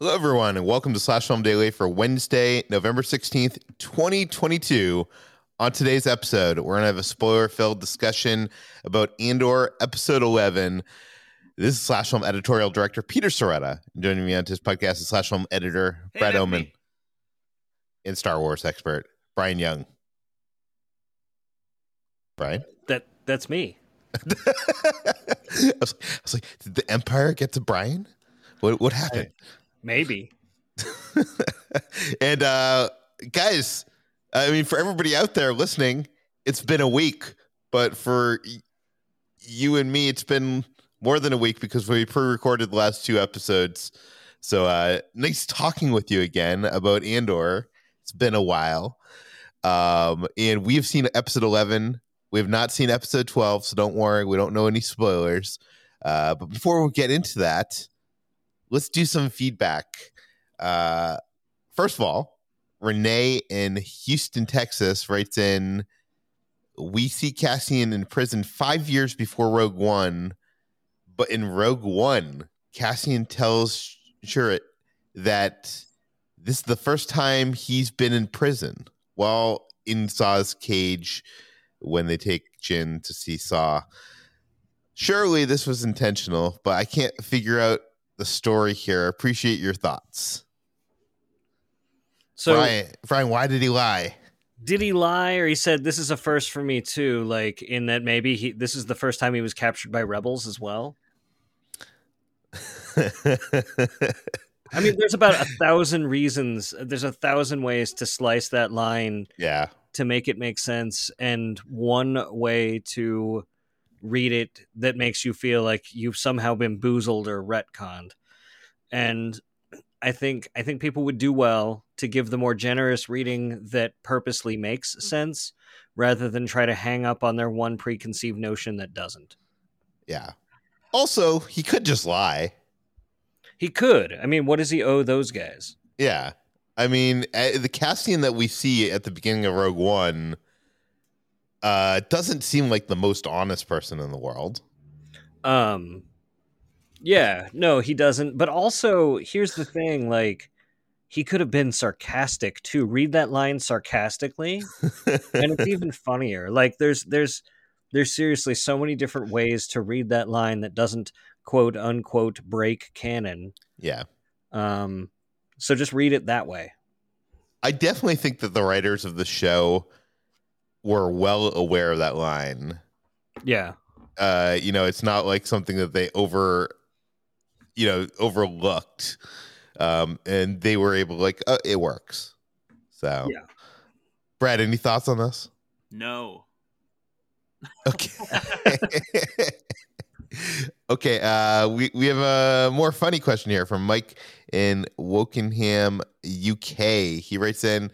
Hello, everyone, and welcome to Slash Film Daily for Wednesday, November 16th, 2022. On today's episode, we're going to have a spoiler filled discussion about Andor Episode 11. This is Slash Film editorial director Peter Sciretta. Joining me on this podcast is Slash Film editor Hey, Brad Oman me. and Star Wars expert Brian Young. Brian? That that's me. I, was, I was like, did the Empire get to Brian? What, what happened? Maybe. and uh guys i mean for everybody out there listening it's been a week but for you and me it's been more than a week because we pre-recorded the last two episodes. So uh nice talking with you again about andor. It's been a while. Um and we've seen episode 11 we have not seen episode 12 so don't worry. We don't know any spoilers. Uh but before we get into that let's do some feedback uh first of all, Renee in Houston, Texas writes in We see Cassian in prison five years before Rogue One, but in Rogue One, Cassian tells Shurit that this is the first time he's been in prison while in Saw's cage when they take Jyn to see Saw. Surely this was intentional, but I can't figure out the story here. Appreciate your thoughts. So Brian, Brian, why did he lie? did he lie or he said this is a first for me too, like in that maybe he this is the first time he was captured by rebels as well? I mean, there's about a thousand reasons. There's a thousand ways to slice that line yeah, to make it make sense, and one way to read it that makes you feel like you've somehow been boozled or retconned. And I think I think people would do well to give the more generous reading that purposely makes sense rather than try to hang up on their one preconceived notion that doesn't. yeah. Also, he could just lie. He could. I mean, what does he owe those guys? Yeah. I mean, uh, the Cassian that we see at the beginning of Rogue One uh, doesn't seem like the most honest person in the world. Um yeah, no, he doesn't. But also, here's the thing, like he could have been sarcastic too. Read that line sarcastically, and it's even funnier. Like there's there's there's seriously so many different ways to read that line that doesn't quote unquote break canon. yeah. Um, so just read it that way. I definitely think that the writers of the show were well aware of that line. Yeah, Uh, you know, it's not like something that they over, you know, overlooked. Um, and they were able, like, uh, it works. So, Yeah. Brad, any thoughts on this? No. Okay. okay. Uh, we, we have a more funny question here from Mike in Wokingham, UK. He writes in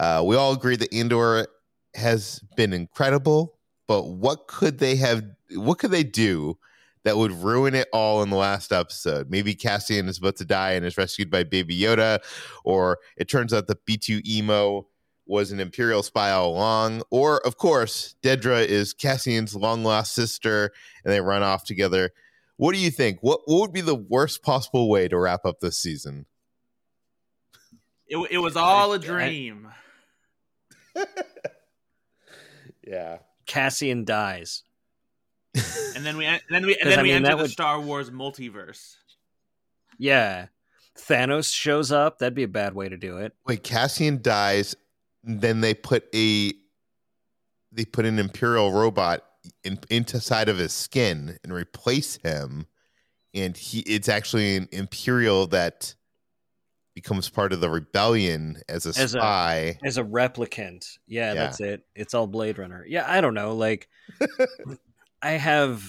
uh, We all agree that Andor has been incredible, but what could they have, what could they do? That would ruin it all in the last episode. Maybe Cassian is about to die and is rescued by Baby Yoda, or it turns out that B2EMO was an Imperial spy all along. Or, of course, Dedra is Cassian's long lost sister and they run off together. What do you think? What, what would be the worst possible way to wrap up this season? It, it was all a dream. Yeah. Cassian dies. and then we and then we and 'Cause, then I we mean, enter the would- Star Wars multiverse. Yeah, Thanos shows up. That'd be a bad way to do it. Wait, Cassian dies, then they put a they put an Imperial robot in, inside of his skin and replace him, and he it's actually an Imperial that becomes part of the rebellion as a As a- spy. as a replicant. Yeah, Yeah. that's it. It's all Blade Runner. Yeah, I don't know. Like, I have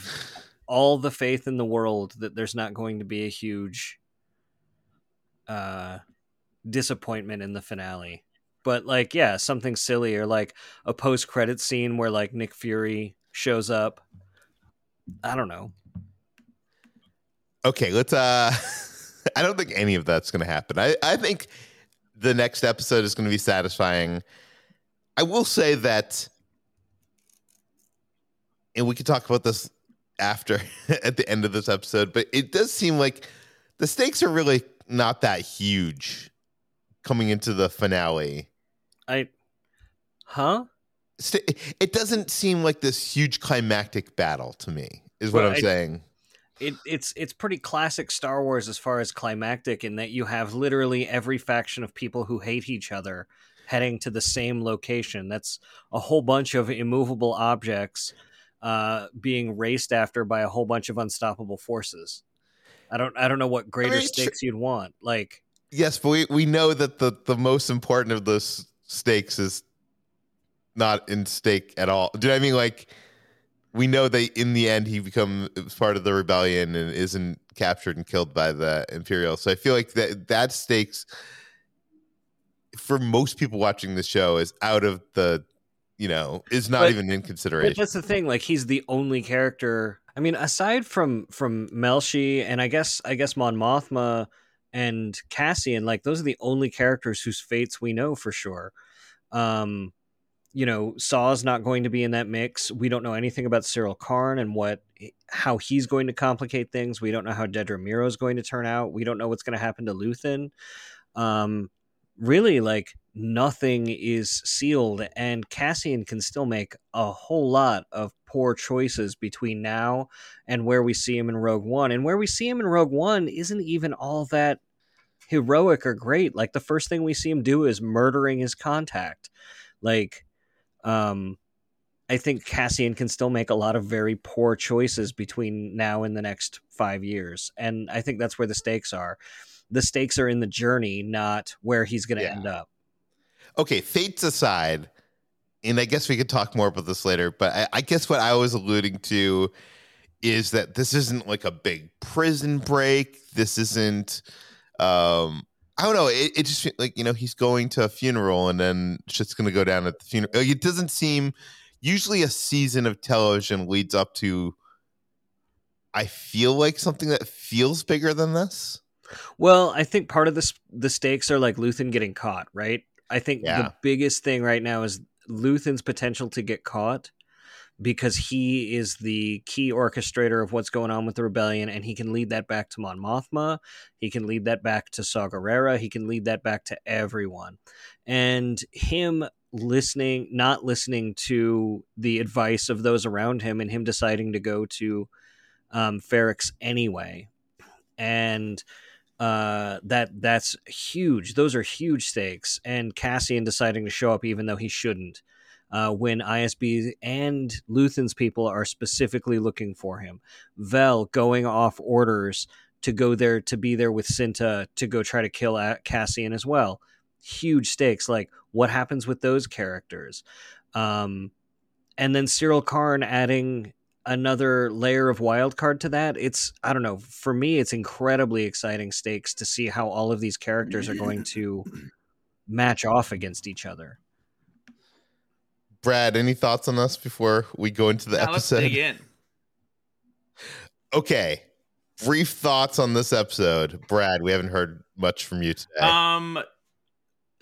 all the faith in the world that there's not going to be a huge uh, disappointment in the finale. But like, yeah, something silly or like a post-credit scene where like Nick Fury shows up. I don't know. okay, let's uh I don't think any of that's gonna happen. I, I think the next episode is gonna be satisfying. I will say that and we could talk about this after at the end of this episode, but it does seem like the stakes are really not that huge coming into the finale. I, huh? It doesn't seem like this huge climactic battle to me, is what Well, I'm I- saying. It, it's it's pretty classic Star Wars as far as climactic in that you have literally every faction of people who hate each other heading to the same location. That's a whole bunch of immovable objects uh, being raced after by a whole bunch of unstoppable forces. I don't I don't know what greater mean, sure- stakes you'd want. Like Yes, but we, we know that the, the most important of those stakes is not in stake at all. Do you know what I mean? Like, we know that in the end he becomes part of the rebellion and isn't captured and killed by the Imperial. So I feel like that that stakes for most people watching the show is out of the, you know, is not But- even in But consideration. that's the thing. Like he's the only character. I mean, aside from from Melshi and I guess I guess Mon Mothma and Cassian, like those are the only characters whose fates we know for sure. Um, you know, Saw's not going to be in that mix. We don't know anything about Syril Karn and what how he's going to complicate things. We don't know how Dedra Meero is going to turn out. We don't know what's going to happen to Luthen. Um, really, like nothing is sealed, and Cassian can still make a whole lot of poor choices between now and where we see him in Rogue One. And where we see him in Rogue One isn't even all that heroic or great. Like the first thing we see him do is murdering his contact. Like, um, I think Cassian can still make a lot of very poor choices between now and the next five years. And I think that's where the stakes are. The stakes are in the journey, not where he's going to Yeah. end up. okay, fates aside, and I guess we could talk more about this later, but I, I guess what I was alluding to is that this isn't like a big prison break. This isn't, um, I don't know. It, it just like, you know, he's going to a funeral and then shit's going to go down at the funeral. Like, it doesn't seem, usually a season of television leads up to, I feel like something that feels bigger than this. Well, I think part of this the stakes are like Luthen getting caught, right? I think Yeah. the biggest thing right now is Luthen's potential to get caught because he is the key orchestrator of what's going on with the rebellion, and he can lead that back to Mon Mothma. He can lead that back to Saw Gerrera. He can lead that back to everyone. And him listening, not listening to the advice of those around him, and him deciding to go to um, anyway. And uh, that that's huge. Those are huge stakes. And Cassian deciding to show up even though he shouldn't uh, when ISB and Luthen's people are specifically looking for him. Vel going off orders to go there to be there with Cinta to go try to kill Cassian as well. Huge stakes. Like what happens with those characters? Um, and then Syril Karn adding another layer of wild card to that. It's I don't know. For me, it's incredibly exciting stakes to see how all of these characters are going to match off against each other. Brad, any thoughts on us before we go into the Now episode? Let's dig in. Okay. Brief thoughts on this episode. Brad, we haven't heard much from you today. Um,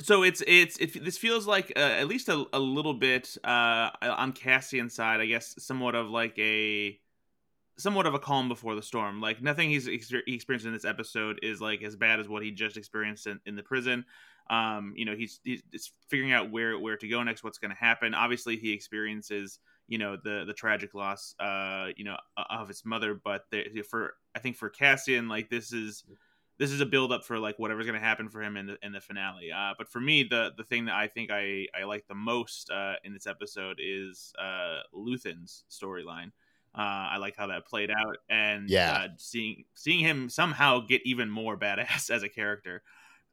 so it's it's it, this feels like uh, at least a, a little bit uh on Cassian's side, I guess, somewhat of like a somewhat of a calm before the storm. Like nothing he's he experienced in this episode is like as bad as what he just experienced in, in the prison. Um, you know, he's he's figuring out where where to go next, what's going to happen. Obviously, he experiences you know the the tragic loss uh you know of his mother, but the, for I think for Cassian, like this is this is a build up for like whatever's going to happen for him in the in the finale. Uh, but for me, the the thing that I think I I like the most uh, in this episode is uh, Luthen's storyline. Uh, I like how that played out, and Yeah. uh, seeing seeing him somehow get even more badass as a character.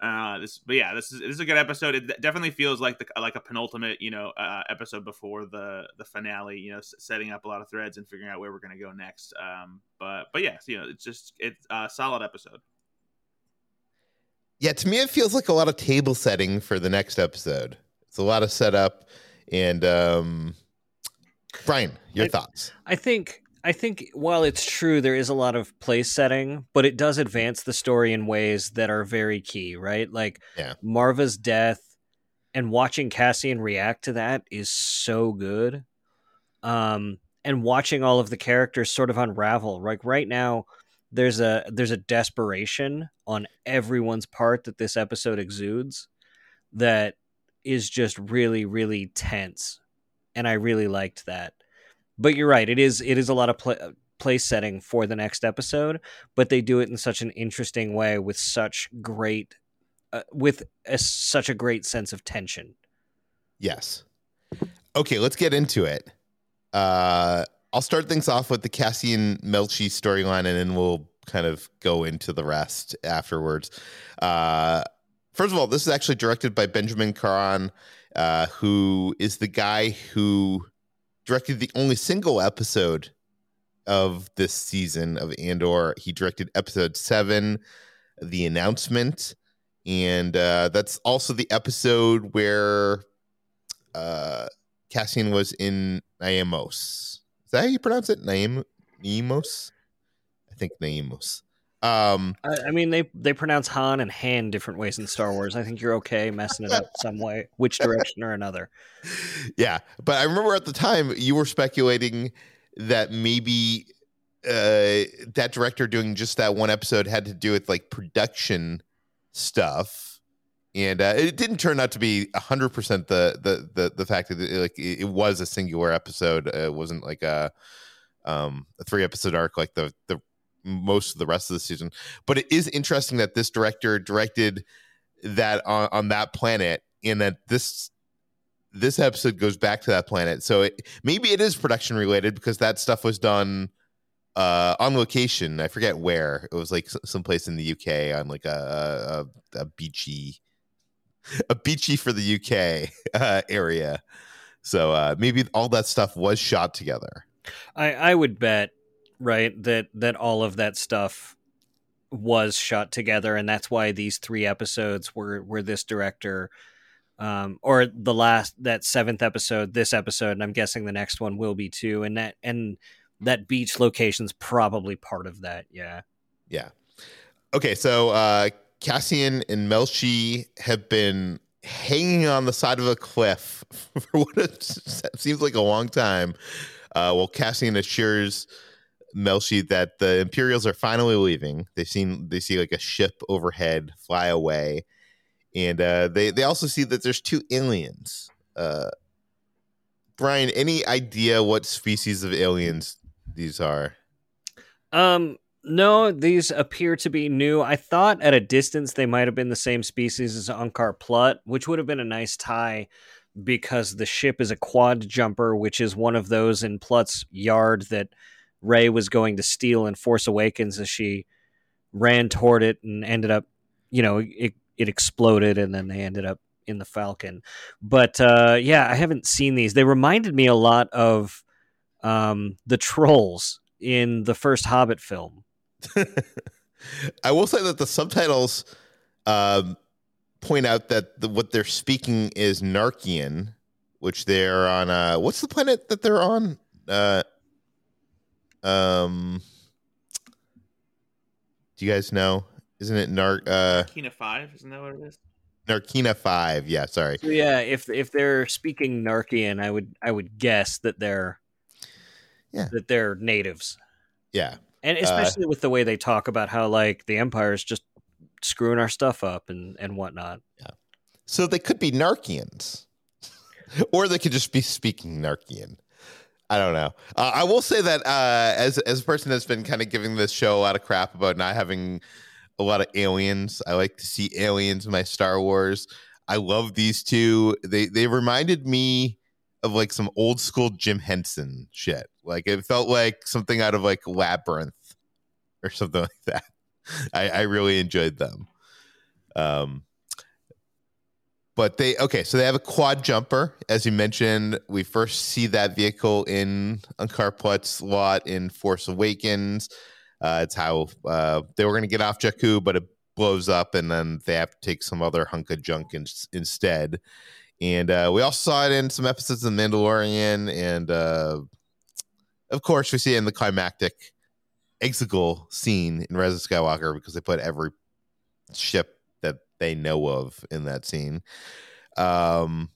Uh, this, but yeah, this is this is a good episode. It definitely feels like the like a penultimate, you know, uh, episode before the the finale. You know, s- setting up a lot of threads and figuring out where we're going to go next. Um, but but yes, you know, it's just it's a solid episode. yeah, to me, it feels like a lot of table setting for the next episode. It's a lot of setup. And um, Brian, your I- thoughts? I think I think while it's true there is a lot of place setting, but it does advance the story in ways that are very key, right? Like Yeah. Marva's death and watching Cassian react to that is so good. Um and watching all of the characters sort of unravel. Like right now there's a there's a desperation on everyone's part that this episode exudes that is just really really tense and I really liked that but you're right it is it is a lot of pla place setting for the next episode but they do it in such an interesting way with such great uh, with a, such a great sense of tension Yes. Okay, let's get into it. Uh, I'll start things off with the Cassian Melshi storyline, and then we'll kind of go into the rest afterwards. Uh, first of all, this is actually directed by Benjamin Caron, uh, who is the guy who directed the only single episode of this season of Andor. He directed episode seven, the announcement, and uh, that's also the episode where uh Cassian was in Naimos. Is that how you pronounce it? Naim Naimos? I think Naimos. Um I, I mean they they pronounce Han and Han different ways in Star Wars I think you're okay messing it up some way which direction or another yeah, but I remember at the time you were speculating that maybe uh that director doing just that one episode had to do with like production stuff. And uh, it didn't turn out to be hundred percent the, the the the fact that it, like it, was a singular episode. It wasn't like a um a three episode arc like the the most of the rest of the season. But it is interesting that this director directed that on, on that planet, and that this this episode goes back to that planet. So it, maybe it is production related because that stuff was done uh, on location. I forget where. It was like someplace in the UK on like a a, a beachy a beachy for the UK uh, area. So uh, maybe all that stuff was shot together. I I would bet right that that all of that stuff was shot together and that's why these three episodes were were this director um or the last that seventh episode this episode and i'm guessing the next one will be too and that and that beach location's probably part of that yeah Yeah. Okay, so uh, Cassian and Melshi have been hanging on the side of a cliff for what seems like a long time. Uh, well, Cassian assures Melshi that the Imperials are finally leaving. They've seen they see like a ship overhead fly away, and uh, they they also see that there's two aliens. Uh, Brian, any idea what species of aliens these are? Um, no, these appear to be new. I thought at a distance they might have been the same species as Unkar Plutt, which would have been a nice tie because the ship is a quad jumper, which is one of those in Plutt's yard that Rey was going to steal in Force Awakens as she ran toward it and ended up, you know, it, it exploded and then they ended up in the Falcon. But uh, yeah, I haven't seen these. They reminded me a lot of um, the trolls in the first Hobbit film. I will say that the subtitles um, point out that the, what they're speaking is Narkian, which they're on. Uh, what's the planet that they're on? Uh, um, do you guys know? Isn't it Nar? Uh, Kina Five, isn't that what it is? Narkina Five. Yeah, sorry. So yeah, if if they're speaking Narkian, I would I would guess that they're Yeah. that they're natives, Yeah, and especially with the way they talk about how like the Empire is just screwing our stuff up and and whatnot. Yeah. So they could be Narkians, or they could just be speaking Narkian. I don't know. Uh, I will say that uh, as as a person that's been kind of giving this show a lot of crap about not having a lot of aliens, I like to see aliens in my Star Wars. I love these two. They they reminded me of like some old school Jim Henson shit. Like it felt like something out of like Labyrinth or something like that. I, I really enjoyed them. Um, but they okay, so they have a quad jumper, as you mentioned. We first see that vehicle in Unkar Plutt's lot in Force Awakens. Uh, it's how uh, they were going to get off Jakku, but it blows up, and then they have to take some other hunk of junk in, instead. And uh, we also saw it in some episodes of Mandalorian, and uh, of course, we see it in the climactic Exegol scene in Rise of Skywalker because they put every ship they know of in that scene. Um,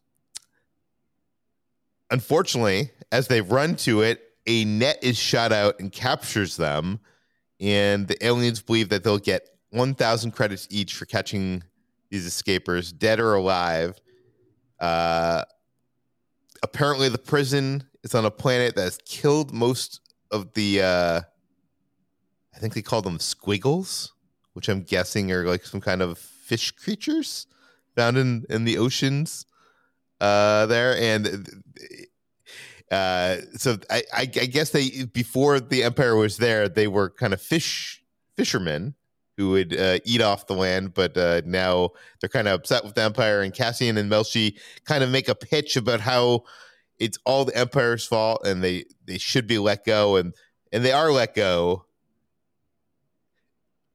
unfortunately, as they run to it, a net is shot out and captures them, and the aliens believe that they'll get 1,000 credits each for catching these escapers, dead or alive. Uh, apparently, the prison is on a planet that has killed most of the. Uh, I think they call them squiggles, which I'm guessing are like some kind of fish creatures found in in the oceans uh, there, and uh, so I, I, guess they before the empire was there, they were kind of fish fishermen who would uh, eat off the land, but uh, now they're kind of upset with the empire. And Cassian and Melshi kind of make a pitch about how it's all the empire's fault, and they they should be let go, and and they are let go.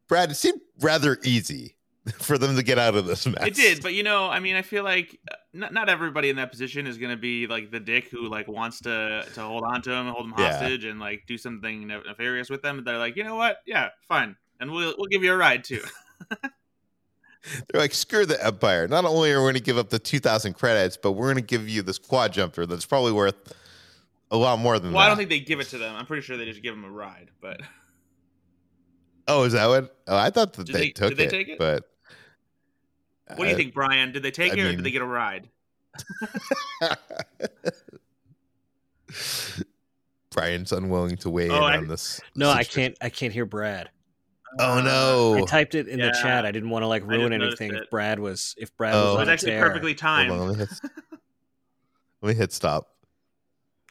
Brad, it seemed rather easy for them to get out of this mess. It did, but you know, I mean, I feel like uh, not, not everybody in that position is going to be like the dick who like wants to to hold on to them, hold them Yeah. hostage, and like do something nef- nefarious with them. They're like, you know what? Yeah, fine, and we'll we'll give you a ride too. They're like, screw the Empire. Not only are we going to give up the 2,000 credits, but we're going to give you this quad jumper that's probably worth a lot more than well, that. I don't think they give it to them. I'm pretty sure they just give them a ride. But oh, is that what? Oh, I thought that Did they, they- took did they it, take it? But what do you think, Brian? Did they take I it or mean- did they get a ride? Brian's unwilling to weigh Oh, in I- on this. No, I can't. I can't hear Brad. Oh no! I typed it in the chat. I didn't want to like ruin anything. If Brad was, if Brad Oh. was, It was actually tear. perfectly timed. on, let me hit, let me hit stop.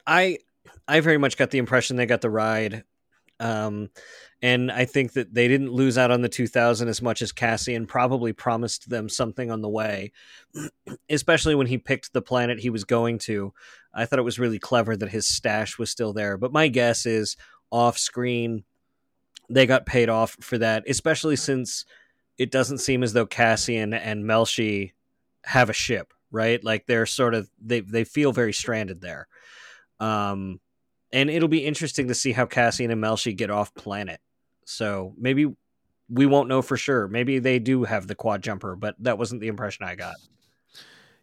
I I very much got the impression they got the ride. Um and I think that they didn't lose out on the 2000 as much as Cassian probably promised them something on the way, especially when he picked the planet he was going to. I thought it was really clever that his stash was still there. But my guess is off screen, they got paid off for that, especially since it doesn't seem as though Cassian and Melshi have a ship, right? Like they're sort of they they feel very stranded there. Um, and it'll be interesting to see how Cassian and Melshi get off planet. So maybe we won't know for sure. Maybe they do have the quad jumper, but that wasn't the impression I got.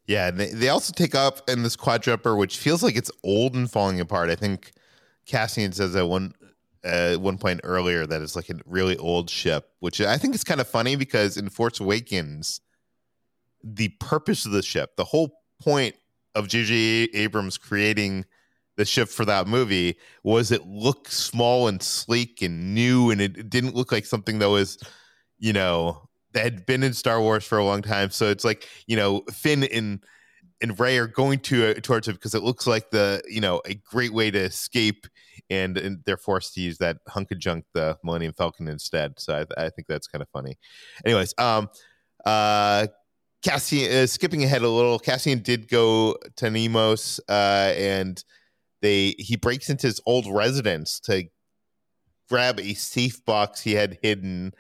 Yeah, they, they also take up in this quad jumper, which feels like it's old and falling apart. I think Cassian says at one uh, one point earlier that it's like a really old ship, which I think is kind of funny because in Force Awakens, the purpose of the ship, the whole point of J.J. Abrams creating the ship for that movie was it looked small and sleek and new, and it, didn't look like something that was, you know, that had been in Star Wars for a long time. So it's like you know Finn and and Rey are going to uh, towards it because it looks like the you know a great way to escape, and, and they're forced to use that hunk of junk, the Millennium Falcon, instead. So I, I think that's kind of funny. Anyways, um, uh, Cassian uh, skipping ahead a little. Cassian did go to Nemos, uh, and they he breaks into his old residence to grab a safe box he had hidden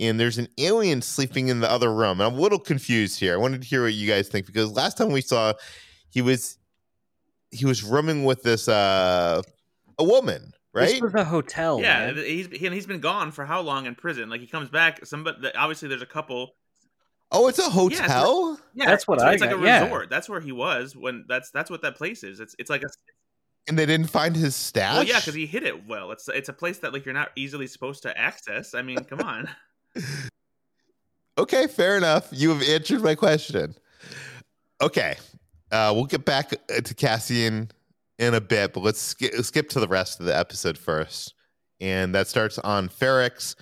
and there's an alien sleeping in the other room. I'm a little confused here. I wanted to hear what you guys think because last time we saw he was he was rooming with this uh a woman, right? This was a hotel. Yeah, man. he's he, he's been gone for how long in prison? Like he comes back. Somebody obviously there's a couple. Oh, it's a hotel. Yeah, That's what it's, I It's like a got, yeah. resort. That's where he was when. That's that's what that place is. It's it's like a. and they didn't find his stash. Well, yeah, because he hid it well. It's it's a place that like you're not easily supposed to access. I mean, come on. okay, fair enough. You have answered my question. Okay, uh, we'll get back uh, to Cassian in a bit, but let's skip, skip to the rest of the episode first, and that starts on Ferrix.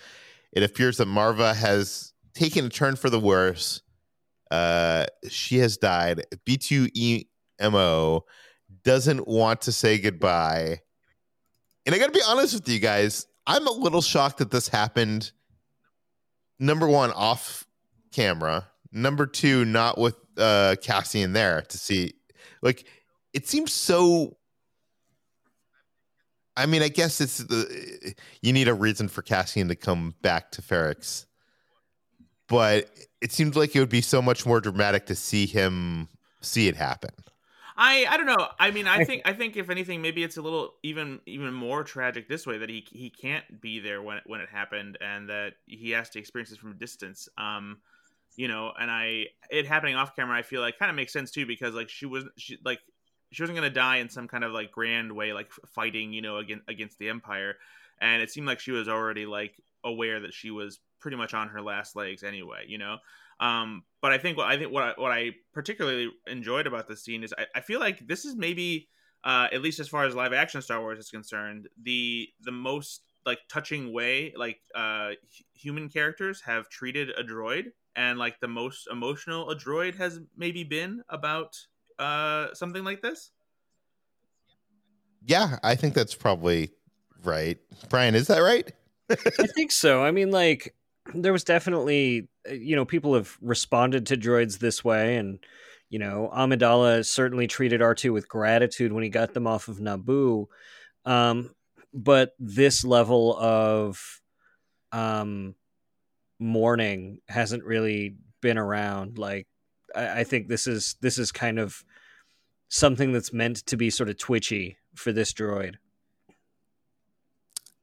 It appears that Marva has taken a turn for the worse. Uh, she has died. B2EMO doesn't want to say goodbye. And I got to be honest with you guys, I'm a little shocked that this happened. Number one, off camera. Number two, not with uh, Cassian there to see. Like, it seems so. I mean, I guess it's the you need a reason for Cassian to come back to Ferrix, but it seems like it would be so much more dramatic to see him see it happen. I I don't know. I mean, I think I think if anything, maybe it's a little even even more tragic this way that he he can't be there when it, when it happened and that he has to experience this from a distance. Um, you know, and I it happening off camera, I feel like kind of makes sense too because like she was she like she wasn't gonna die in some kind of like grand way, like fighting, you know, against against the Empire, and it seemed like she was already like aware that she was pretty much on her last legs anyway, you know. Um, but I think what I think what I, what I particularly enjoyed about this scene is I, I feel like this is maybe uh, at least as far as live action Star Wars is concerned, the the most like touching way like uh, human characters have treated a droid, and like the most emotional a droid has maybe been about uh, something like this. Yeah, I think that's probably right. Brian, is that right? I think so. I mean, like, there was definitely, uh, you know, people have responded to droids this way, and you know, Amidala certainly treated R two with gratitude when he got them off of Naboo. Um, but this level of um, mourning hasn't really been around. Like, I, I think this is this is kind of something that's meant to be sort of twitchy for this droid.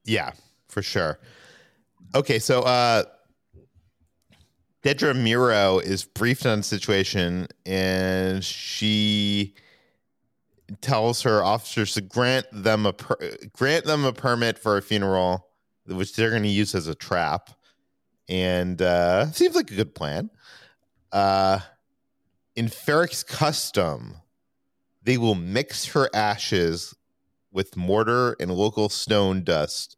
Yeah, for sure. Okay, so uh Dedra Meero is briefed on the situation and she tells her officers to grant them a per- grant them a permit for a funeral which they're going to use as a trap and uh seems like a good plan. Uh in Ferrix's custom, they will mix her ashes with mortar and local stone dust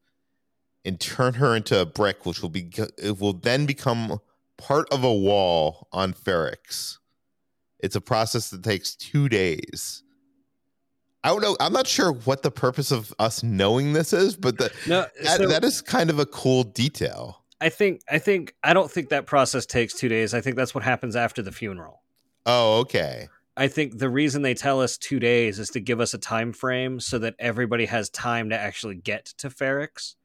and turn her into a brick, which will be will then become part of a wall on Ferrix. It's a process that takes two days. I don't know. I'm not sure what the purpose of us knowing this is, but the, No, that, so- that is kind of a cool detail. I think I think I don't think that process takes two days. I think that's what happens after the funeral. Oh, okay. I think the reason they tell us two days is to give us a time frame so that everybody has time to actually get to Ferrix.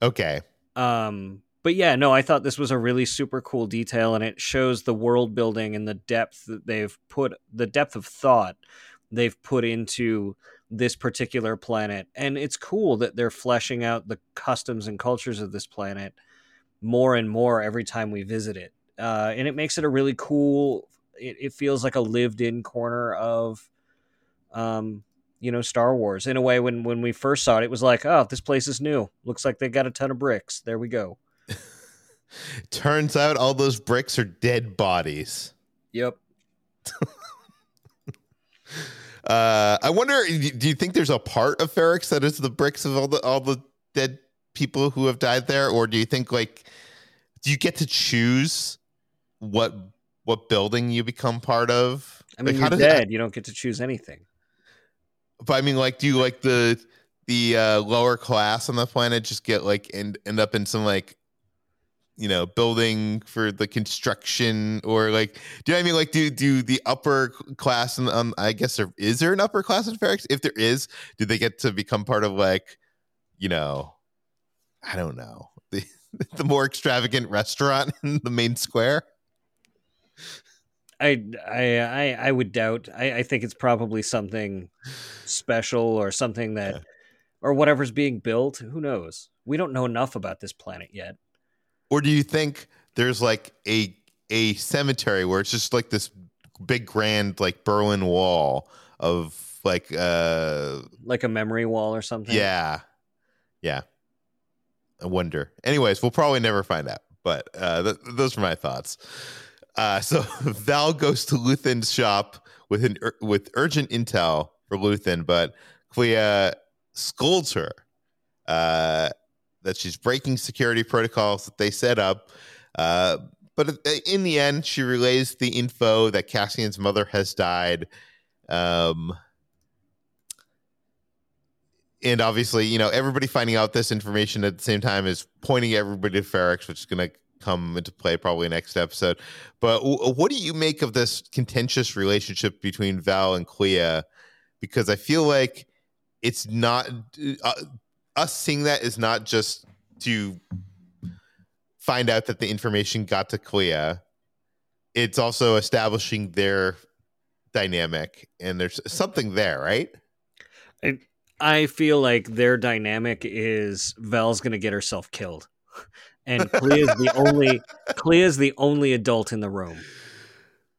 Okay. Um, but yeah, no, I thought this was a really super cool detail, and it shows the world building and the depth that they've put, the depth of thought they've put into this particular planet. And it's cool that they're fleshing out the customs and cultures of this planet more and more every time we visit it. Uh, and it makes it a really cool. It, it feels like a lived-in corner of, um, you know Star Wars in a way. When when we first saw it, it was like, oh, this place is new. Looks like they got a ton of bricks. There we go. Turns out all those bricks are dead bodies. Yep. Uh, I wonder. Do you think there's a part of Ferrix that is the bricks of all the all the dead people who have died there, or do you think like do you get to choose what what building you become part of? I mean, like, you're dead. that- you don't get to choose anything. but I mean, like, do you like the the uh, lower class on the planet just get like end end up in some like you know building for the construction or like do you know what I mean like do do the upper class and um I guess there is there an upper class in Ferrix if there is do they get to become part of like you know I don't know the the more extravagant restaurant in the main square I I I, I would doubt. I, I think it's probably something special or something that Yeah. or whatever's being built. Who knows? We don't know enough about this planet yet. Or do you think there's like a a cemetery where it's just like this big grand like Berlin Wall of like uh Like a memory wall or something. yeah. Yeah. I wonder. Anyways we'll probably never find out but uh th- those are my thoughts. Uh so Val goes to Luthen's shop with an ur- with urgent intel for Luthen but Kleya scolds her. Uh that she's breaking security protocols that they set up. Uh, but in the end, she relays the info that Cassian's mother has died. Um, and obviously, you know, everybody finding out this information at the same time is pointing everybody to Ferrix, which is going to come into play probably next episode. But w- what do you make of this contentious relationship between Val and Kleya? Because I feel like it's not uh, us seeing that is not just to find out that the information got to Kleya. It's also establishing their dynamic, and there's something there, right? I feel like their dynamic is Vel's gonna get herself killed. And Kleya's the only Kleya's the only adult in the room.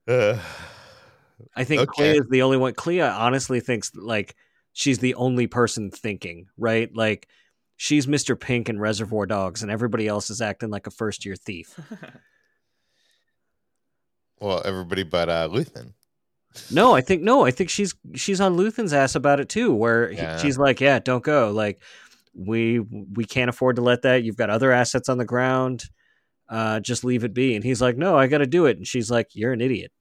Uh, I think Okay. Kleya is the only one. Kleya honestly thinks like she's the only person thinking, right? Like she's Mr. Pink in Reservoir Dogs, and everybody else is acting like a first year thief. well, everybody but uh, Luthen. No, I think no, I think she's she's on Luthen's ass about it too, where he- she's like, "Yeah, don't go. Like we we can't afford to let that. You've got other assets on the ground. Uh, just leave it be." And he's like, "No, I got to do it." And she's like, "You're an idiot."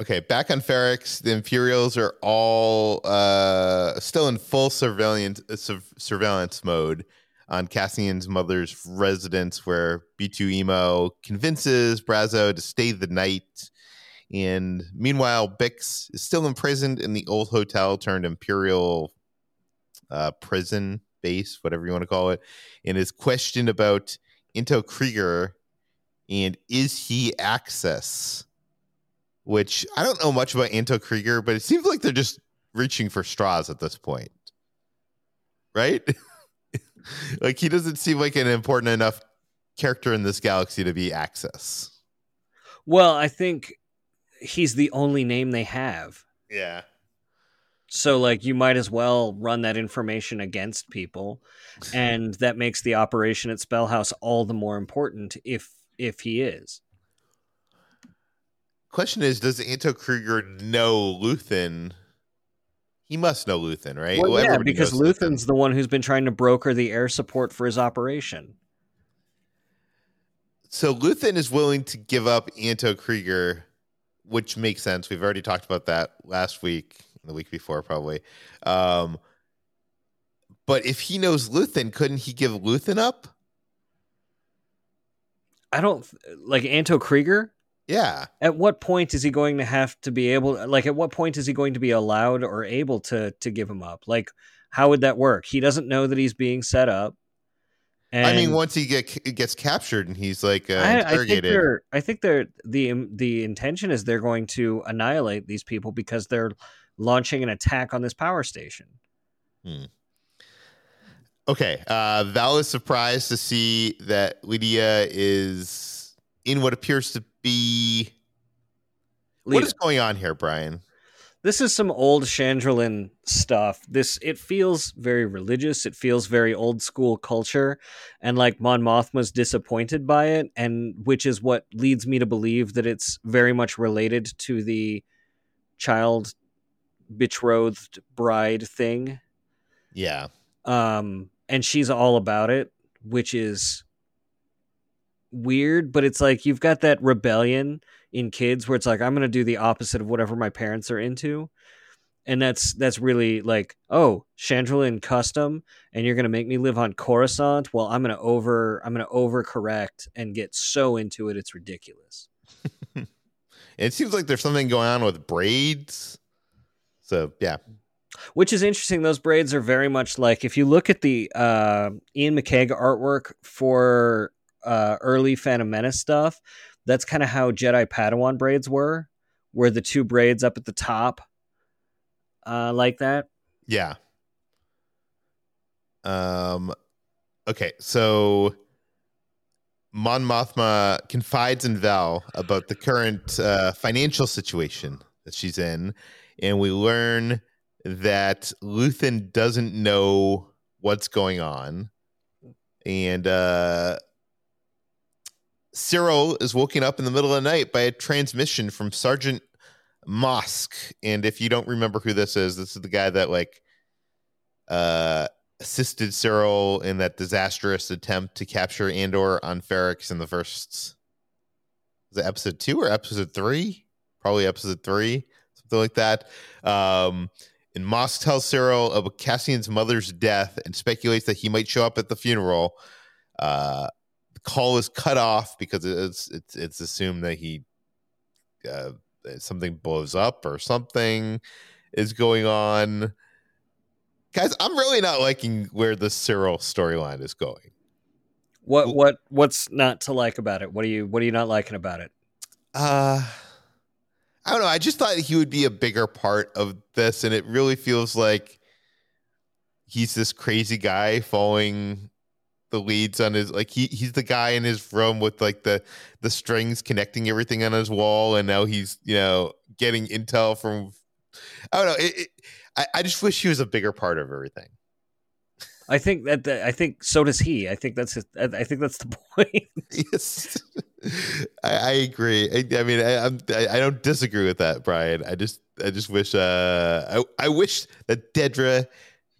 Okay, back on Ferrix, the Imperials are all uh, still in full surveillance uh, sur- surveillance mode on Cassian's mother's residence, where B2EMO convinces Brasso to stay the night. And meanwhile, Bix is still imprisoned in the old hotel turned Imperial uh, prison base, whatever you want to call it, and is questioned about Anto Kreegyr and is he Axis? Which I don't know much about Anto Kreegyr, but it seems like they're just reaching for straws at this point. Right? like he doesn't seem like an important enough character in this galaxy to be Axis. Well, I think he's the only name they have. Yeah. So like you might as well run that information against people and that makes the operation at Spellhaus all the more important if if he is. Question is, does Anto Kreegyr know Luthen? He must know Luthen, right? Well, yeah, because knows Luthen. Luthen's the one who's been trying to broker the air support for his operation. So Luthen is willing to give up Anto Kreegyr, which makes sense. We've already talked about that last week, the week before, probably. Um, but if he knows Luthen, couldn't he give Luthen up? I don't like Anto Kreegyr. Yeah. At what point is he going to have to be able like at what point is he going to be allowed or able to to give him up? Like how would that work? He doesn't know that he's being set up. And I mean, once he get gets captured and he's like uh, I, I think they're I think they're the the intention is they're going to annihilate these people because they're launching an attack on this power station. okay. Uh, Val is surprised to see that Leida is in what appears to be. What Leida. is going on here, Brian? this is some old Chandrilan stuff. This it feels very religious. It feels very old school culture, and like Mon Mothma's disappointed by it, and which is what leads me to believe that it's very much related to the child betrothed bride thing. Yeah. Um, and she's all about it, which is weird. But it's like you've got that rebellion in kids where it's like I'm going to do the opposite of whatever my parents are into. And that's that's really like, oh, Chandrilan custom, and you're gonna make me live on Coruscant. Well, I'm gonna over I'm gonna overcorrect and get so into it, it's ridiculous. it seems like there's something going on with braids. So yeah, which is interesting. Those braids are very much like if you look at the uh, Iain McCaig artwork for uh, early Phantom Menace stuff, that's kind of how Jedi Padawan braids were, where the two braids up at the top, uh, like that. Yeah. Um. Okay, so Mon Mothma confides in Val about the current uh, financial situation that she's in, and we learn that Luthen doesn't know what's going on, and uh, Syril is woken up in the middle of the night by a transmission from Sergeant Mosk. And if you don't remember who this is, this is the guy that like uh assisted Syril in that disastrous attempt to capture Andor on Ferrix in the first was it episode two or episode three? Probably episode three, something like that. Um and Mosk tells Syril of Cassian's mother's death and speculates that he might show up at the funeral. Uh, call is cut off because it's it's it's assumed that he uh, something blows up or something is going on. Guys, I'm really not liking where the Syril storyline is going. What what what's not to like about it? What are you what are you not liking about it? Uh I don't know. I just thought he would be a bigger part of this, and it really feels like he's this crazy guy following the leads on his like he he's the guy in his room with like the the strings connecting everything on his wall and now he's you know getting intel from i don't know it, it, I, I just wish he was a bigger part of everything. I think that i think so does he. I think that's his, i think that's the point. Yes. I, I, agree. I, I mean I, I'm, I don't disagree with that brian. I just i just wish uh i, I wish that dedra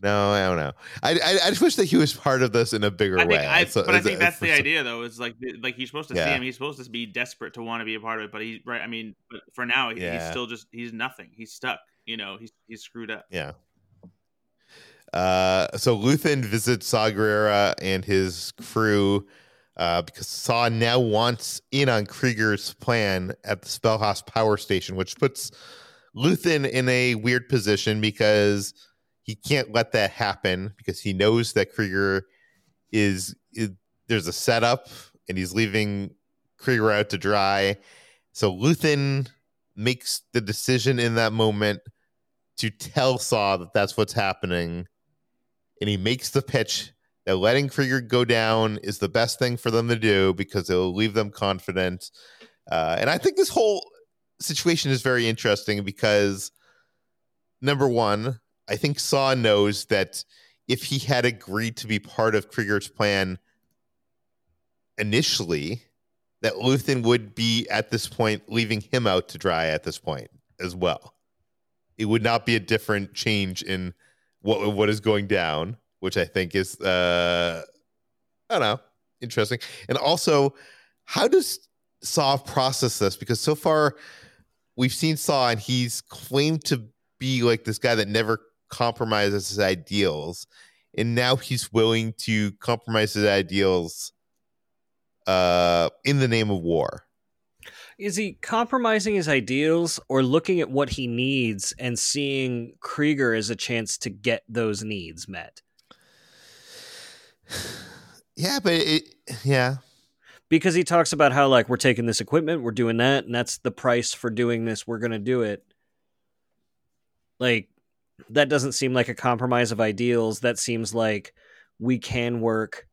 no, I don't know. I, I, I just wish that he was part of this in a bigger I think, way. I, so, but I think that's the idea, though. Is like like he's supposed to yeah. see him. He's supposed to be desperate to want to be a part of it. But he right. I mean, but for now, he, yeah. he's still just he's nothing. He's stuck. You know, he's he's screwed up. Yeah. Uh, so Luthen visits Saw Gerrera and his crew uh, because Saw now wants in on Kreegyr's plan at the Spellhaus power station, which puts Luthen in a weird position because he can't let that happen because he knows that Kreegyr is, is there's a setup and he's leaving Kreegyr out to dry. So Luthen makes the decision in that moment to tell Saw that that's what's happening, and he makes the pitch that letting Kreegyr go down is the best thing for them to do because it will leave them confident. Uh, and I think this whole situation is very interesting because number one, I think Saw knows that if he had agreed to be part of Kreegyr's plan initially, that Luthen would be at this point leaving him out to dry at this point as well. It would not be a different change in what what is going down, which I think is uh I don't know, interesting. And also, how does Saw process this? Because so far we've seen Saw and he's claimed to be like this guy that never compromises his ideals and now he's willing to compromise his ideals uh, in the name of war. Is he compromising his ideals or looking at what he needs and seeing Kreegyr as a chance to get those needs met? Yeah but it yeah. Because he talks about how like we're taking this equipment we're doing that and that's the price for doing this we're going to do it. Like that doesn't seem like a compromise of ideals. That seems like we can work.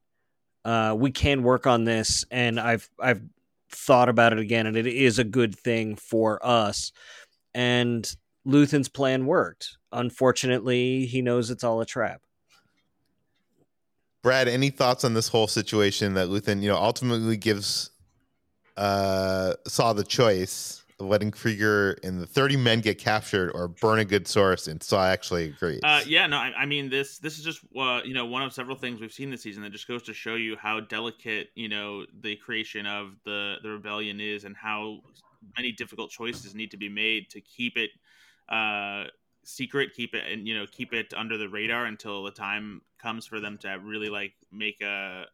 Uh, we can work on this, and I've I've thought about it again, and it is a good thing for us. And Luthen's plan worked. Unfortunately, he knows it's all a trap. Brad, any thoughts on this whole situation that Luthen, you know, ultimately gives uh saw the choice letting Kreegyr and the 30 men get captured or burn a good source and so I actually agree. Uh, yeah, no, I, I mean this. This is just uh, you know one of several things we've seen this season that just goes to show you how delicate you know the creation of the the rebellion is, and how many difficult choices need to be made to keep it uh, secret, keep it and you know keep it under the radar until the time comes for them to really like make a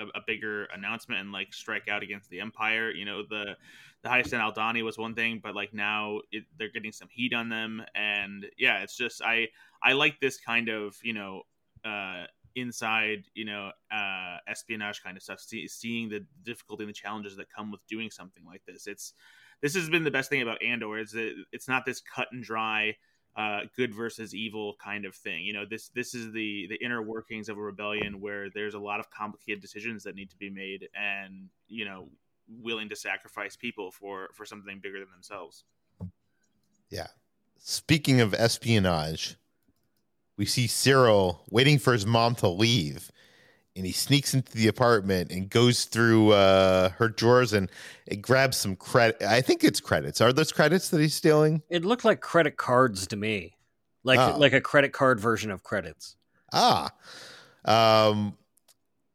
a, a bigger announcement and like strike out against the Empire. You know the the Hyatt Aldhani was one thing, but like now it, they're getting some heat on them, and yeah, it's just I I like this kind of you know uh, inside you know uh, espionage kind of stuff, see, seeing the difficulty and the challenges that come with doing something like this. It's this has been the best thing about Andor is that it's not this cut and dry uh, good versus evil kind of thing. You know, this this is the the inner workings of a rebellion where there's a lot of complicated decisions that need to be made, and you know, willing to sacrifice people for for something bigger than themselves. Yeah. Speaking of espionage, we see Syril waiting for his mom to leave, and he sneaks into the apartment and goes through uh, her drawers and, and grabs some credit. I think it's credits. Are those credits that he's stealing? It looked like credit cards to me, like Oh. like a credit card version of credits. Ah, um,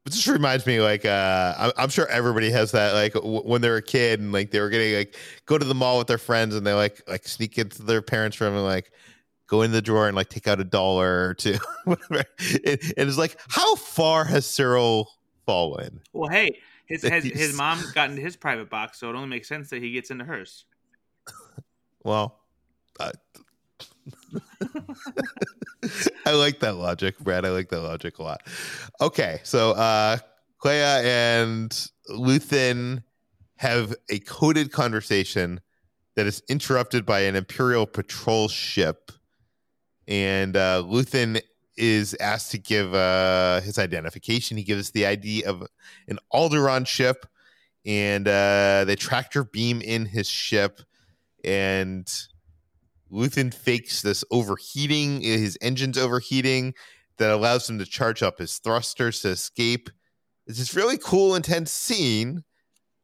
it just reminds me like uh, I'm, I'm sure everybody has that like w- when they're a kid and like they were getting like go to the mall with their friends and they like like sneak into their parents' room and like go in the drawer and like take out a dollar or two. Whatever. it, it is like how far has Syril fallen? Well, hey, his his, his mom got into his private box, so it only makes sense that he gets into hers. Well, uh, I like that logic, Brad. I like that logic a lot. Okay, so uh Kleya and Luthen have a coded conversation that is interrupted by an Imperial patrol ship, and uh, Luthen is asked to give uh, his identification. He gives the ID of an Alderaan ship, and uh, they tractor beam in his ship, and Luthen fakes this overheating, his engine's overheating, that allows him to charge up his thrusters to escape. It's this really cool, intense scene.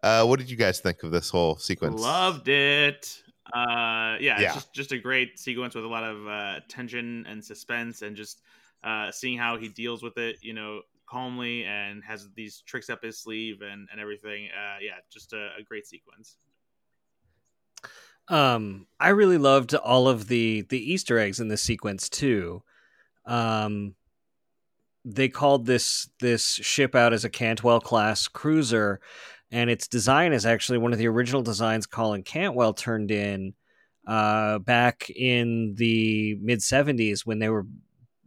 Uh, what did you guys think of this whole sequence? Loved it. Uh, yeah, Yeah. it's just just a great sequence with a lot of uh, tension and suspense, and just uh, seeing how he deals with it, you know, calmly and has these tricks up his sleeve and and everything. Uh, yeah, just a, a great sequence. Um, I really loved all of the the Easter eggs in this sequence too. Um, they called this this ship out as a Cantwell class cruiser, and its design is actually one of the original designs Colin Cantwell turned in uh, back in the mid '70s when they were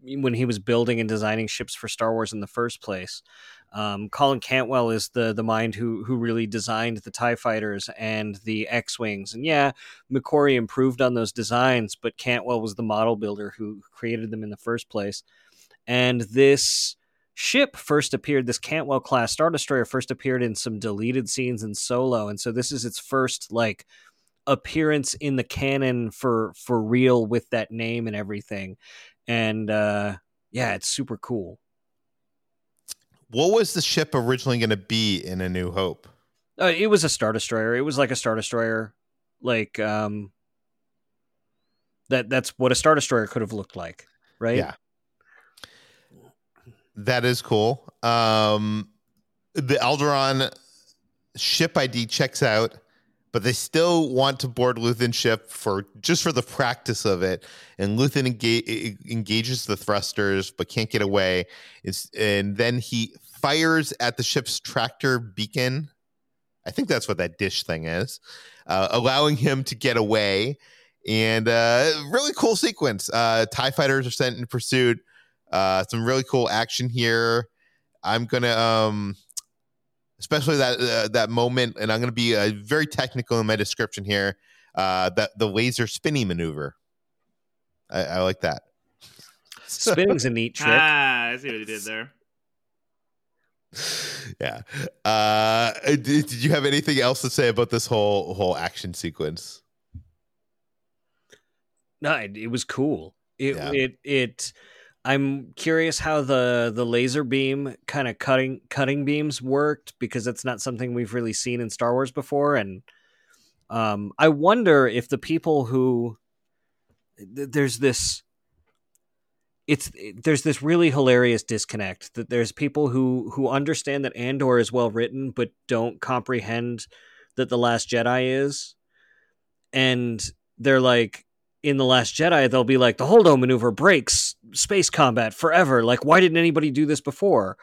when he was building and designing ships for Star Wars in the first place. Um, Colin Cantwell is the the mind who who really designed the Tie Fighters and the X wings, and yeah, McQuarrie improved on those designs, but Cantwell was the model builder who created them in the first place. And this ship first appeared, this Cantwell class Star Destroyer first appeared in some deleted scenes in Solo, and so this is its first like appearance in the canon for for real with that name and everything. And uh yeah, it's super cool. What was the ship originally going to be in A New Hope? Uh, it was a Star Destroyer. It was like a Star Destroyer, like um, that. That's what a Star Destroyer could have looked like, right? Yeah. That is cool. Um, the Alderaan ship ID checks out, but they still want to board Luthen's ship for just for the practice of it. And Luthen enga- engages the thrusters, but can't get away. It's, and then he fires at the ship's tractor beacon. I think that's what that dish thing is, uh, allowing him to get away. And uh, really cool sequence. Uh, Tie fighters are sent in pursuit. Uh, some really cool action here. I'm gonna, um, especially that uh, that moment, and I'm gonna be uh, very technical in my description here. Uh, that the laser spinning maneuver. I, I like that. Spinning's a neat trick. Ah, I see what he did there. yeah. Uh, did, did you have anything else to say about this whole whole action sequence? No, it, it was cool. It Yeah. it it. I'm curious how the the laser beam kind of cutting cutting beams worked because it's not something we've really seen in Star Wars before, and um, I wonder if the people who th- there's this it's there's this really hilarious disconnect that there's people who who understand that Andor is well written but don't comprehend that the Last Jedi is, and they're like in the Last Jedi they'll be like the Holdo maneuver breaks space combat forever. Like why didn't anybody do this before?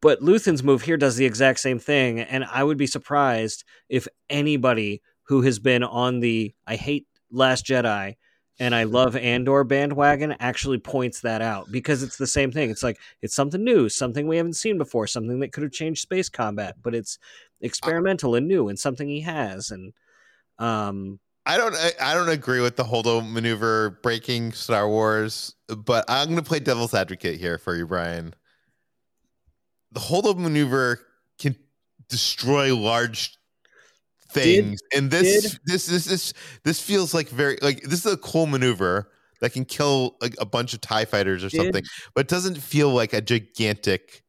But Luthen's move here does the exact same thing, and I would be surprised if anybody who has been on the I hate Last Jedi and I love Andor bandwagon actually points that out because it's the same thing. It's like it's something new, something we haven't seen before, something that could have changed space combat, but it's experimental and new and something he has. And um, I don't I, I don't agree with the Holdo maneuver breaking Star Wars, but I'm going to play devil's advocate here for you, Brian. The Holdo maneuver can destroy large things, and this did- this this this this feels like very like this is a cool maneuver that can kill like a bunch of Tie fighters or Did- something, but it doesn't feel like a gigantic.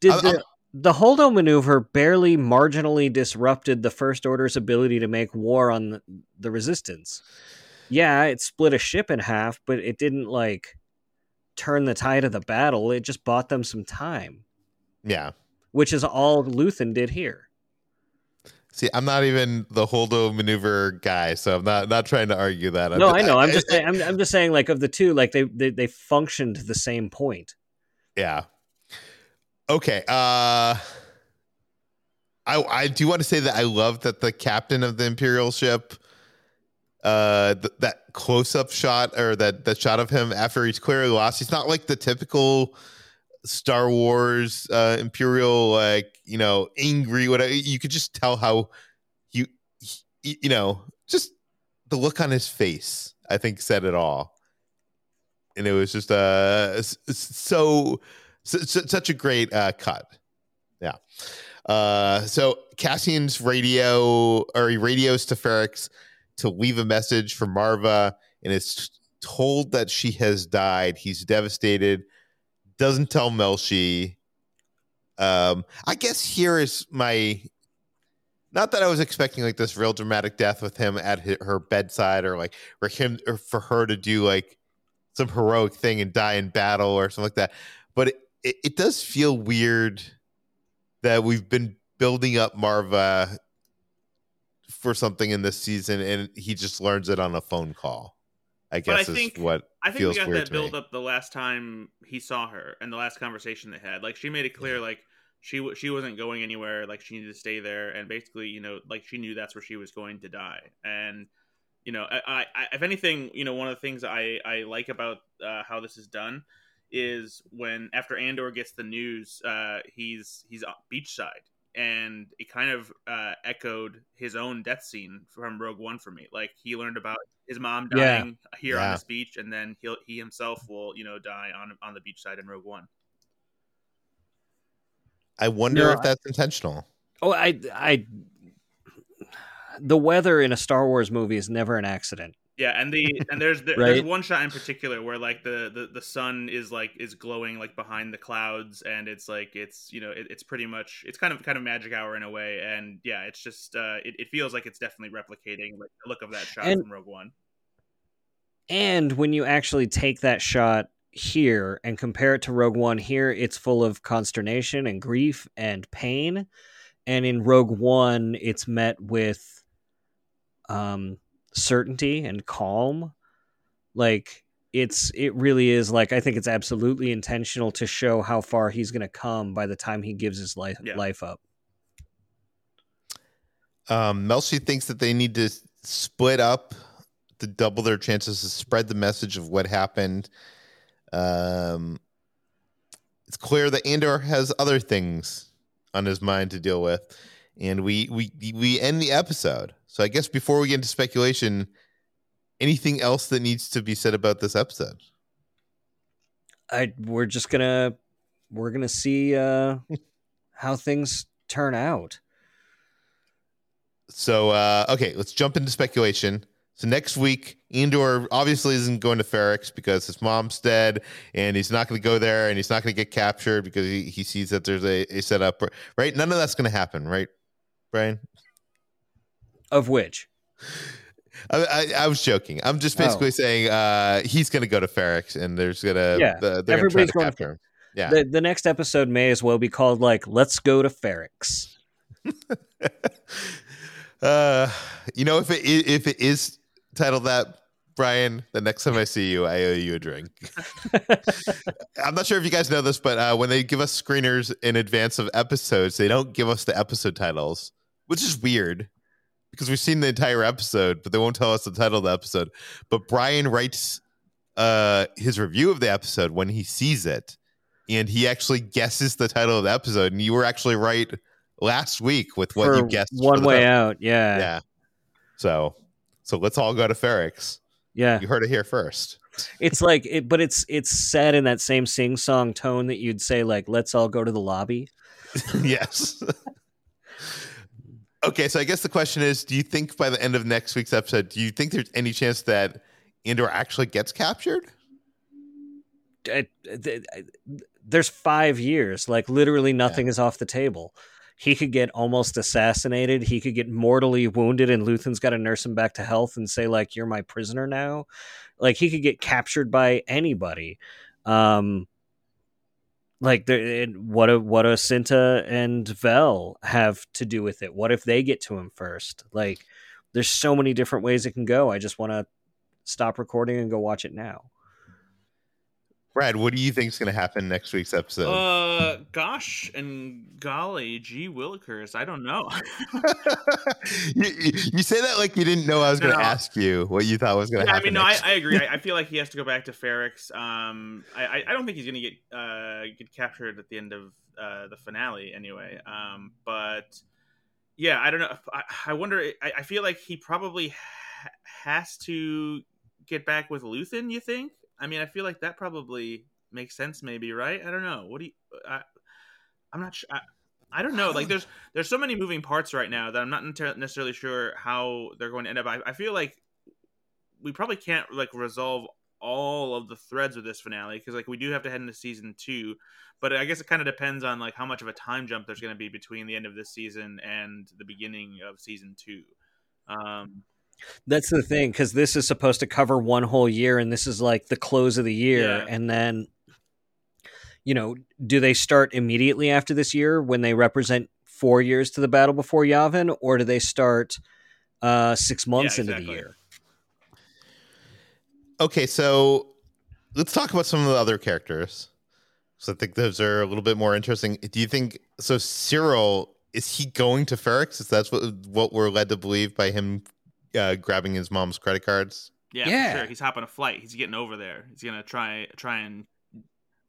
did I'm- the the Holdo maneuver barely marginally disrupted the First Order's ability to make war on the, the Resistance. Yeah, it split a ship in half, but it didn't like turn the tide of the battle. It just bought them some time, Yeah. which is all Luthen did here. See, I'm not even the Holdo maneuver guy, so I'm not not trying to argue that. I'm No, ju- I know. I'm just saying, I'm, I'm just saying like of the two, like they, they they functioned the same point. Yeah. Okay. Uh I I do want to say that I love that the captain of the Imperial ship uh th- that close up shot or that that shot of him after he's clearly lost. He's not like the typical Star Wars uh Imperial like, you know, angry whatever. You could just tell how you you know, just the look on his face, I think said it all. And it was just uh so- such a great uh, cut. Yeah. Uh, so Cassian's radio or he radios to Ferrix to leave a message for Marva and is told that she has died. He's devastated. Doesn't tell Melshi. Um, I guess here is my. Not that I was expecting like this real dramatic death with him at hi- her bedside, or like for him or for her to do like some heroic thing and die in battle or something like that. But it, it, it does feel weird that we've been building up Marva for something in this season and he just learns it on a phone call. I guess But I think- what I think feels we got that to me. build up the last time he saw her and the last conversation they had. Like she made it clear, like she she wasn't going anywhere. Like she needed to stay there, and basically, you know, like she knew that's where she was going to die. And you know, I, I, I if anything, you know, one of the things I I like about uh, how this is done is when after Andor gets the news, uh, he's he's beachside. And it kind of uh, echoed his own death scene from Rogue One for me. Like he learned about his mom Yeah. dying here on Yeah. this beach, and then he'll he himself will you know die on on the beachside in Rogue One. I wonder No, if that's intentional. Oh, I I the weather in a Star Wars movie is never an accident. Yeah, and the and there's there, Right. there's one shot in particular where like the, the the sun is like is glowing like behind the clouds, and it's like it's you know it, it's pretty much it's kind of kind of magic hour in a way, and yeah, it's just uh it, it feels like it's definitely replicating like the look of that shot And- from Rogue One. And when you actually take that shot here and compare it to Rogue One, here it's full of consternation and grief and pain. And in Rogue One, it's met with um, certainty and calm. Like it's it really is like I think it's absolutely intentional to show how far he's going to come by the time he gives his life Yeah. life up. Um, Melshi thinks that they need to split up to double their chances to spread the message of what happened. Um, it's clear that Andor has other things on his mind to deal with, and we we we end the episode. So I guess before we get into speculation, anything else that needs to be said about this episode? I we're just gonna we're gonna see uh, how things turn out. So uh, okay, let's jump into speculation. So next week, Andor obviously isn't going to Ferrix because his mom's dead, and he's not going to go there, and he's not going to get captured because he, he sees that there's a, a setup. Right? None of that's going to happen, right, Brian? Of which? I, I, I was joking. I'm just basically Oh. saying uh, he's going to go to Ferrix, and there's gonna Yeah, the, they're gonna try everybody's to going to capture him. Yeah. The the next episode may as well be called like "Let's Go to Ferrix." uh, you know, if it if it is titled that, Brian, the next time I see you, I owe you a drink. I'm not sure if you guys know this, but uh, when they give us screeners in advance of episodes, they don't give us the episode titles, which is weird because we've seen the entire episode, but they won't tell us the title of the episode. But Brian writes uh, his review of the episode when he sees it, and he actually guesses the title of the episode. And you were actually right last week with what For you guessed. one way title. out. Yeah, Yeah. So, so let's all go to Ferrix. yeah. You heard it here first. It's like it, but it's it's said in that same sing song tone that you'd say like "Let's all go to the lobby." yes. okay, so I guess the question is: Do you think by the end of next week's episode, do you think there's any chance that Andor actually gets captured? Uh, th- There's five years. Like literally nothing is off the table. He could get almost assassinated. He could get mortally wounded, and Luthen's got to nurse him back to health and say like, "You're my prisoner now." Like he could get captured by anybody. Um, like what a what a Cinta and Vel have to do with it. What if they get to him first? Like, there's so many different ways it can go. I just want to stop recording and go watch it now. Brad, what do you think is going to happen next week's episode? Uh, gosh and golly, gee willikers, I don't know. you, you, you say that like you didn't know I was going to No. ask you what you thought was going to yeah, I happen. mean, no, I, I agree. I, I feel like he has to go back to Ferrix. Um, I, I- I don't think he's going to get uh get captured at the end of uh the finale anyway. Um, but yeah, I don't know. I, I wonder. I, I feel like he probably ha- has to get back with Luthen. You think? I mean, I feel like that probably makes sense. Maybe right? I don't know. What do you? I, I'm not sure. I, I don't know. Like, there's there's so many moving parts right now that I'm not necessarily sure how they're going to end up. I, I feel like we probably can't like resolve all of the threads of this finale because like we do have to head into season two but i guess it kind of depends on like how much of a time jump there's going to be between the end of this season and the beginning of season two um That's the thing, because this is supposed to cover one whole year, and this is like the close of the year. Yeah. And then, you know, do they start immediately after this year when they represent four years to the battle before Yavin, or do they start uh, six months Yeah, into the year? Okay, so let's talk about some of the other characters. So I think those are a little bit more interesting. Do you think so? Syril is he going to Ferrix? Is that what what we're led to believe by him uh, grabbing his mom's credit cards? yeah, Yeah. for sure he's hopping a flight he's getting over there he's gonna try try and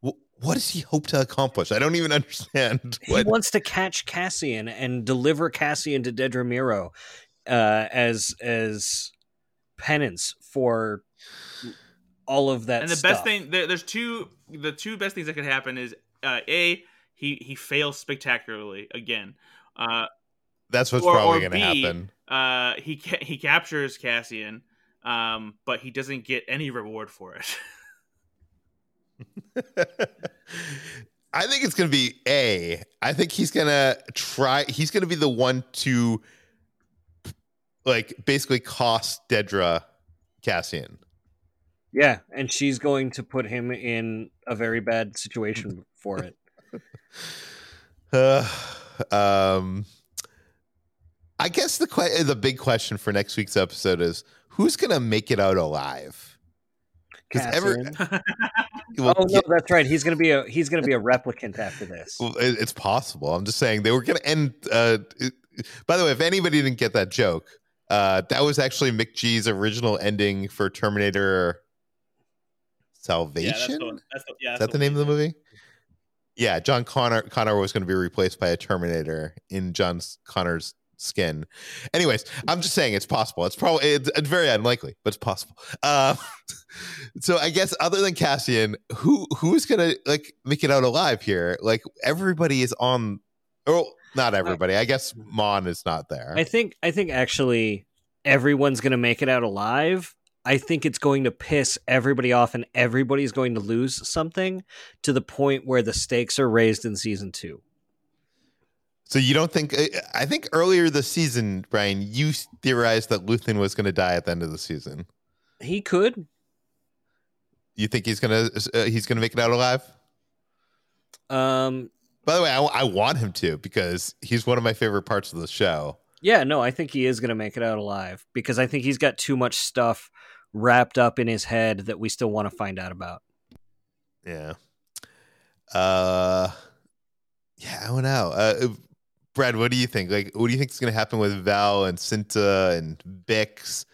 Wh- What does he hope to accomplish? I don't even understand. He wants to catch Cassian and deliver Cassian to Dedra Meero uh, as as penance for all of that. and the stuff. best thing there, there's two the two best things that could happen is uh a he he fails spectacularly again uh that's what's or- probably going to happen. Uh he ca- he captures Cassian um but he doesn't get any reward for it I think it's going to be A. I think he's going to try. He's going to be the one to, like, basically cost Dedra Cassian. Yeah, and she's going to put him in a very bad situation for it. Uh, um, I guess the que- the big question for next week's episode is who's going to make it out alive? 'Cause ever- Cassian. Well, oh no, yeah, that's right. He's gonna be a he's gonna be a replicant after this. well, it- it's possible. I'm just saying they were going to end. Uh, it- by the way, if anybody didn't get that joke, uh, that was actually McG's original ending for Terminator Salvation. that's the, yeah, Is that the name of the movie? Yeah, John Connor Connor was going to be replaced by a Terminator in John Connor's skin. Anyways, I'm just saying it's possible. It's probably it's, it's very unlikely, but it's possible. Uh, so I guess other than Cassian, who who's to like make it out alive here? Like everybody is on. Oh, not everybody. I guess Mon is not there. I think I think actually everyone's to make it out alive, I think it's going to piss everybody off and everybody's going to lose something to the point where the stakes are raised in season two. So you don't think? I think earlier this season, Brian, you theorized that Luthen was going to die at the end of the season. He could. You think he's gonna uh, he's gonna make it out alive? Um. By the way, I, I want him to because he's one of my favorite parts of the show. Yeah, no, I think he is going to make it out alive because I think he's got too much stuff wrapped up in his head that we still want to find out about. Yeah. Uh. Yeah, I don't know. Uh, Brad, what do you think? Like, what do you think is going to happen with Val and Cinta and Bix?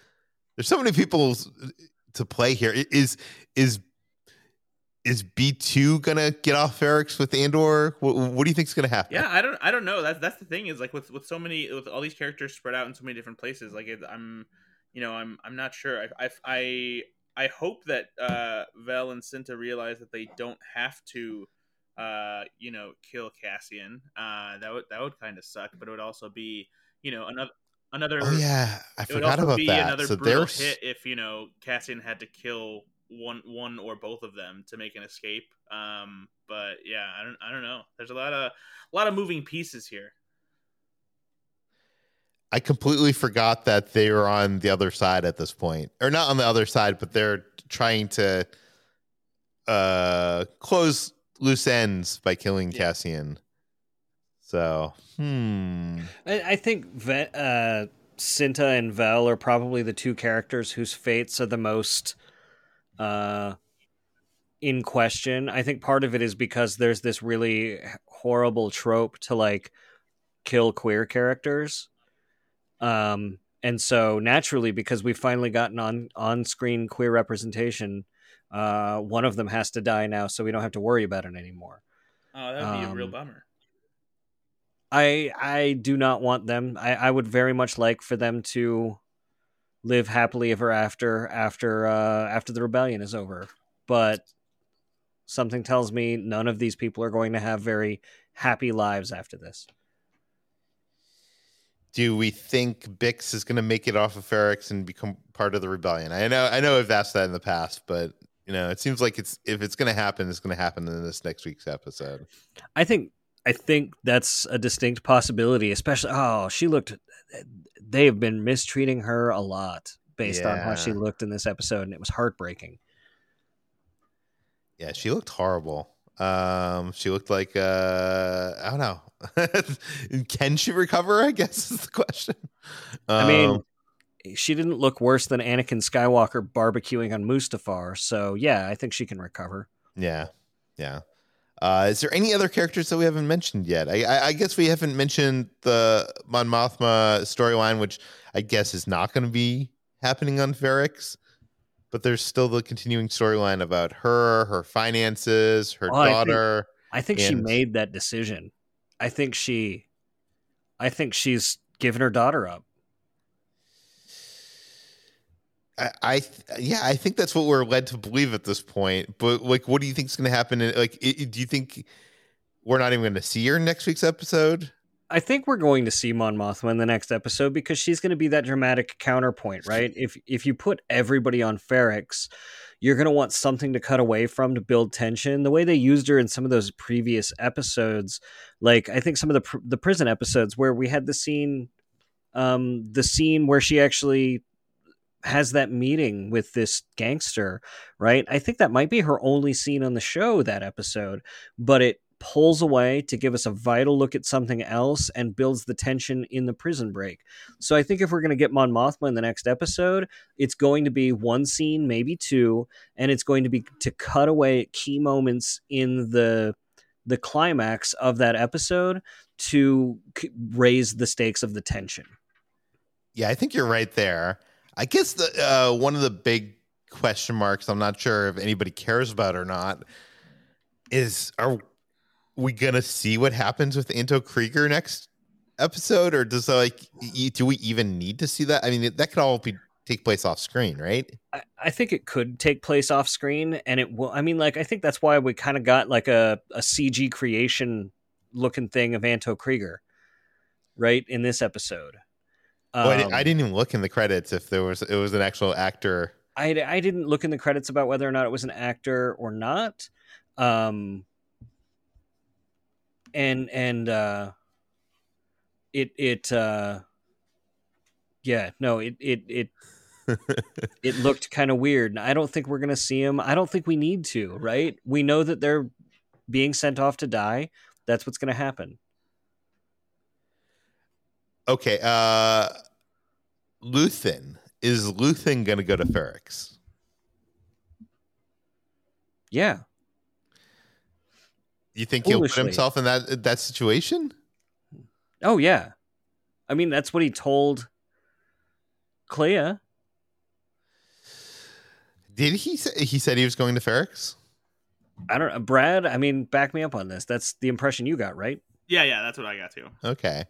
There's so many people to play here. Is is is B two gonna get off Ferrix with Andor? What, what do you think is gonna happen? Yeah, I don't, I don't know. That's that's the thing is like with with so many with all these characters spread out in so many different places. Like it, I'm, you know, I'm I'm not sure. I I I, I hope that uh, Vel and Cinta realize that they don't have to uh, you know, kill Cassian. Uh, that would that would kind of suck, but it would also be, you know, another another. Oh yeah, I forgot about be that. Another so brutal there's hit if you know Cassian had to kill one one or both of them to make an escape. Um, but yeah, I don't I don't know. There's a lot of a lot of moving pieces here. I completely forgot that they were on the other side at this point, or not on the other side, but they're trying to uh close loose ends by killing Yeah. Cassian. So, hmm. I, I think Ve- uh, Cinta and Vel are probably the two characters whose fates are the most uh, in question. I think part of it is because there's this really horrible trope to like kill queer characters. Um, and so naturally, because we've finally gotten on on screen queer representation, uh, one of them has to die now, so we don't have to worry about it anymore. Oh, that would be a real Um, bummer. I I do not want them. I, I would very much like for them to live happily ever after after uh, after the rebellion is over. But something tells me none of these people are going to have very happy lives after this. Do we think Bix is going to make it off of Ferrix and become part of the rebellion? I know, I know, I've asked that in the past, but you know, it seems like it's if it's going to happen, it's going to happen in this next week's episode. I think I think that's a distinct possibility. Especially, oh, she looked. They have been mistreating her a lot based on how she looked in this episode, and it was heartbreaking. Yeah, she looked horrible. Um, she looked like uh, I don't know. Can she recover? I guess is the question. I mean, Um, she didn't look worse than Anakin Skywalker barbecuing on Mustafar. So yeah, I think she can recover. yeah, yeah. Uh, is there any other characters that we haven't mentioned yet? I, I, I guess we haven't mentioned the Mon Mothma storyline, which I guess is not going to be happening on Ferrix. But there's still the continuing storyline about her, her finances, her Oh, I think- daughter. I think she made that decision. I think she, I think she's given her daughter up. I, I th- yeah, I think that's what we're led to believe at this point. But like, what do you think is going to happen? In, like, i- do you think we're not even going to see her in next week's episode? I think we're going to see Mon Mothma in the next episode because she's going to be that dramatic counterpoint, right? if if you put everybody on Ferrix, you're going to want something to cut away from to build tension. The way they used her in some of those previous episodes, like I think some of the pr- the prison episodes where we had the scene, um, the scene where she actually has that meeting with this gangster, right? I think that might be her only scene on the show that episode, but it pulls away to give us a vital look at something else and builds the tension in the prison break. So I think if we're going to get Mon Mothma in the next episode, it's going to be one scene, maybe two, and it's going to be to cut away at key moments in the the climax of that episode to raise the stakes of the tension. Yeah, I think you're right there. I guess the uh, one of the big question marks I'm not sure if anybody cares about or not is are we gonna see what happens with Anto Kreegyr next episode, or does like do we even need to see that? I mean, that could all be take place off screen, right? I, I think it could take place off screen and it will I mean like I think that's why we kind of got like a, a CG creation looking thing of Anto Kreegyr right in this episode. Oh, I, Um, I didn't even look in the credits if there was it was an actual actor. I, I didn't look in the credits about whether or not it was an actor or not. Um, and and uh, it it uh, yeah no it it it it looked kind of weird. I don't think we're gonna see him. I don't think we need to. Right? We know that they're being sent off to die. That's what's gonna happen. Okay, uh Luthen. Is Luthen gonna go to Ferrix? Yeah. You think he'll put himself in that that situation? Oh yeah. I mean that's what he told Kleya. Did he say he said he was going to Ferrix? I don't know. Brad, I mean, back me up on this. That's the impression you got, right? Yeah, yeah, that's what I got too. Okay.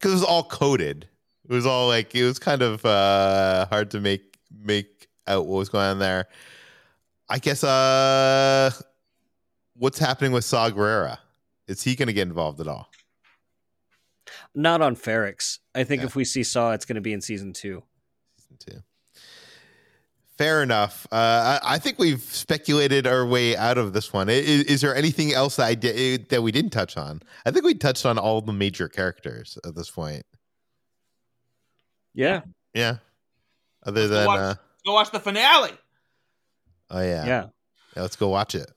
Because it was all coded. It was all like it was kind of uh hard to make make out what was going on there. I guess uh what's happening with Saw Gerrera? Is he gonna get involved at all? Not on Ferrix. I think Yeah. if we see Saw, it's going to be in season two. Season two. Fair enough. Uh, I, I think we've speculated our way out of this one. Is, is there anything else that I did that we didn't touch on? I think we touched on all the major characters at this point. Yeah. Yeah. Other Let's go than watch- uh, Go watch the finale. oh yeah. Yeah. Yeah, let's go watch it.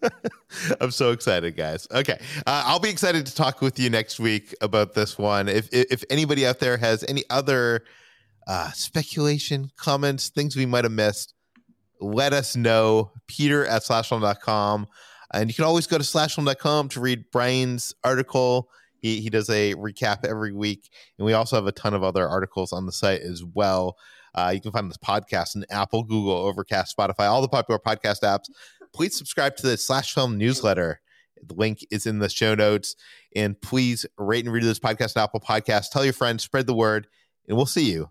I'm so excited, guys. Okay, uh, I'll be excited to talk with you next week about this one. If if, if anybody out there has any other uh, speculation, comments, things we might have missed, let us know. Peter at slashfilm.com. And you can always go to slashfilm.com to read Brian's article. He, he does a recap every week. And we also have a ton of other articles on the site as well. Uh, you can find this podcast in Apple, Google, Overcast, Spotify, all the popular podcast apps. Please subscribe to the Slash Film newsletter. The link is in the show notes. And please rate and review this podcast on Apple Podcasts. Tell your friends, spread the word, and we'll see you